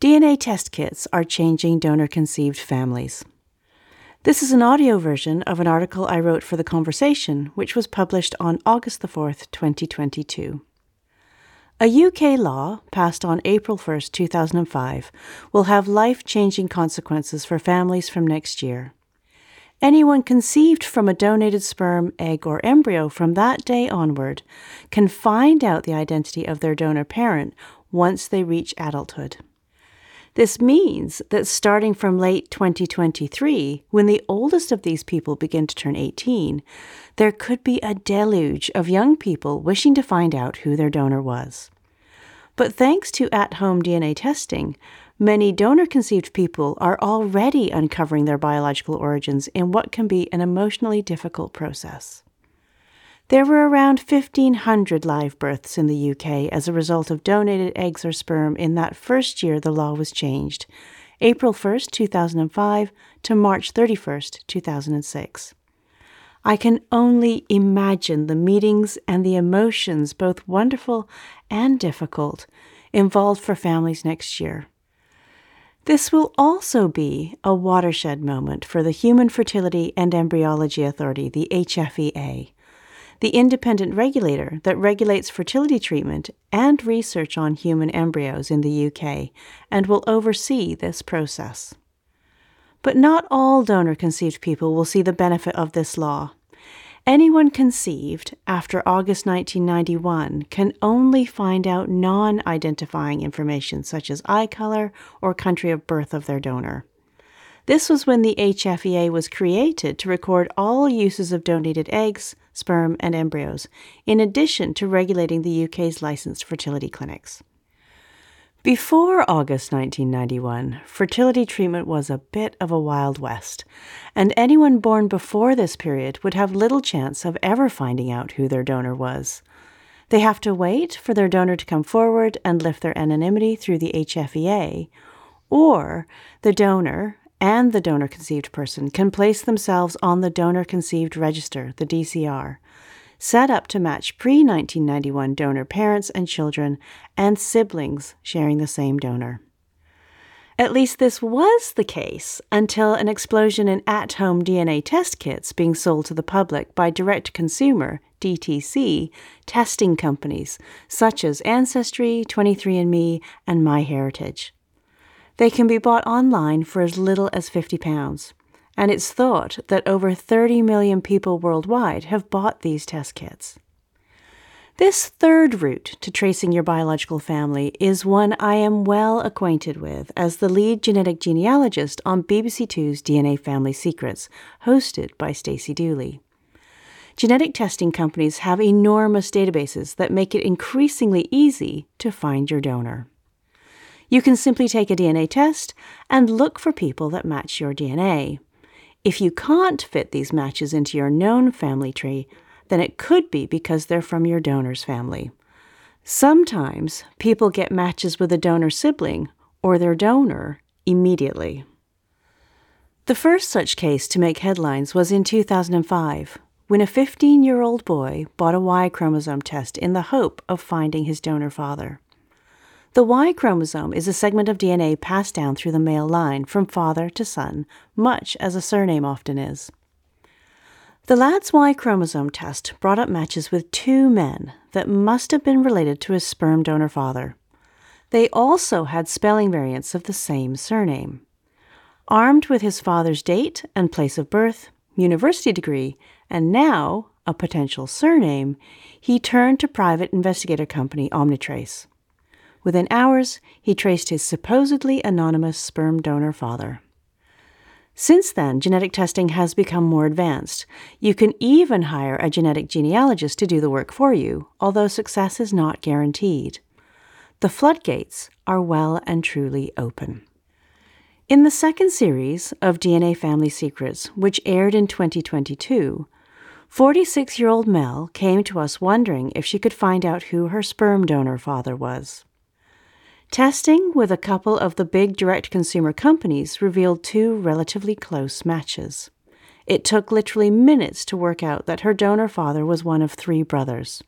DNA test kits are changing donor conceived families. This is an audio version of an article I wrote for The Conversation, which was published on August the 4th, 2022. A UK law, passed on April 1st, 2005, will have life changing consequences for families from next year. Anyone conceived from a donated sperm, egg, or embryo from that day onward can find out the identity of their donor parent once they reach adulthood. This means that starting from late 2023, when the oldest of these people begin to turn 18, there could be a deluge of young people wishing to find out who their donor was. But thanks to at home DNA testing, many donor conceived people are already uncovering their biological origins in what can be an emotionally difficult process. There were around 1,500 live births in the UK as a result of donated eggs or sperm in that first year the law was changed, April 1, 2005 to March 31, 2006. I can only imagine the meetings and the emotions, both wonderful and difficult, involved for families next year. This will also be a watershed moment for the Human Fertility and Embryology Authority, the HFEA, the independent regulator that regulates fertility treatment and research on human embryos in the UK and will oversee this process. But not all donor conceived people will see the benefit of this law. Anyone conceived after August 1991 can only find out non identifying information such as eye color or country of birth of their donor. This was when the HFEA was created to record all uses of donated eggs, sperm, and embryos, in addition to regulating the UK's licensed fertility clinics. Before August 1991, fertility treatment was a bit of a Wild West, and anyone born before this period would have little chance of ever finding out who their donor was. They have to wait for their donor to come forward and lift their anonymity through the HFEA, or the donor and the donor conceived person can place themselves on the donor conceived register, the DCR, set up to match pre 1991 donor parents and children and siblings sharing the same donor. At least this was the case until an explosion in at home DNA test kits being sold to the public by direct consumer DTC testing companies such as Ancestry, 23andMe, and MyHeritage. They can be bought online for as little as £50 and it's thought that over 30 million people worldwide have bought these test kits. This third route to tracing your biological family is one I am well acquainted with as the lead genetic genealogist on BBC Two's DNA Family Secrets, hosted by Stacey Dooley. Genetic testing companies have enormous databases that make it increasingly easy to find your donor. You can simply take a DNA test and look for people that match your DNA. If you can't fit these matches into your known family tree, then it could be because they're from your donor's family. Sometimes people get matches with a donor sibling or their donor immediately. The first such case to make headlines was in 2005 when a 15 year old boy bought a Y chromosome test in the hope of finding his donor father. The Y chromosome is a segment of DNA passed down through the male line from father to son, much as a surname often is. The lad's Y chromosome test brought up matches with two men that must have been related to his sperm donor father. They also had spelling variants of the same surname. Armed with his father's date and place of birth, university degree, and now a potential surname, he turned to private investigator company Omnitrace. Within hours, he traced his supposedly anonymous sperm donor father. Since then, genetic testing has become more advanced. You can even hire a genetic genealogist to do the work for you, although success is not guaranteed. The floodgates are well and truly open. In the second series of DNA Family Secrets, which aired in 2022, 46 year old Mel came to us wondering if she could find out who her sperm donor father was. Testing with a couple of the big direct consumer companies revealed two relatively close matches. It took literally minutes to work out that her donor father was one of three brothers.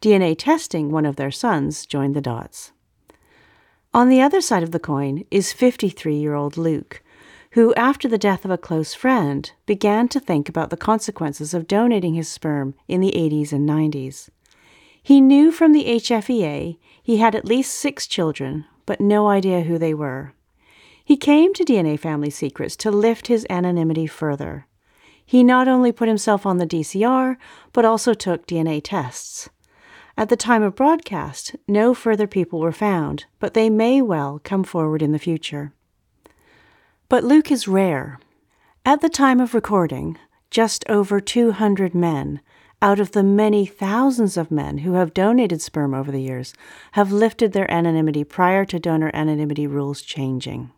DNA testing one of their sons joined the dots. On the other side of the coin is 53 year old Luke, who, after the death of a close friend, began to think about the consequences of donating his sperm in the 80s and 90s. He knew from the HFEA he had at least six children, but no idea who they were. He came to DNA Family Secrets to lift his anonymity further. He not only put himself on the DCR, but also took DNA tests. At the time of broadcast, no further people were found, but they may well come forward in the future. But Luke is rare. At the time of recording, just over 200 men, out of the many thousands of men who have donated sperm over the years, have lifted their anonymity prior to donor anonymity rules changing.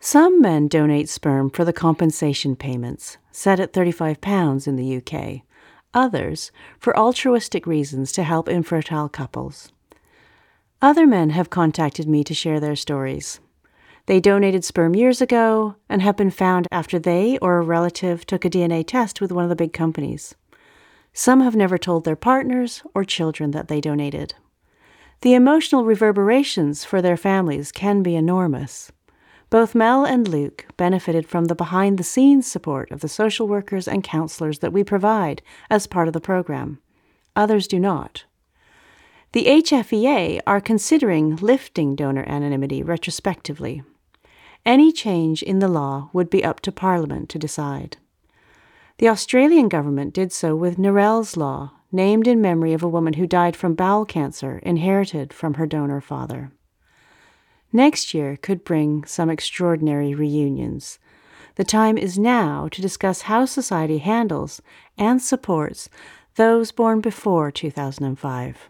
Some men donate sperm for the compensation payments, set at £35 in the UK, others for altruistic reasons to help infertile couples. Other men have contacted me to share their stories. They donated sperm years ago and have been found after they or a relative took a DNA test with one of the big companies. Some have never told their partners or children that they donated. The emotional reverberations for their families can be enormous. Both Mel and Luke benefited from the behind the scenes support of the social workers and counselors that we provide as part of the program. Others do not. The HFEA are considering lifting donor anonymity retrospectively. Any change in the law would be up to Parliament to decide. The Australian government did so with Narelle's Law, named in memory of a woman who died from bowel cancer inherited from her donor father. Next year could bring some extraordinary reunions. The time is now to discuss how society handles and supports those born before 2005.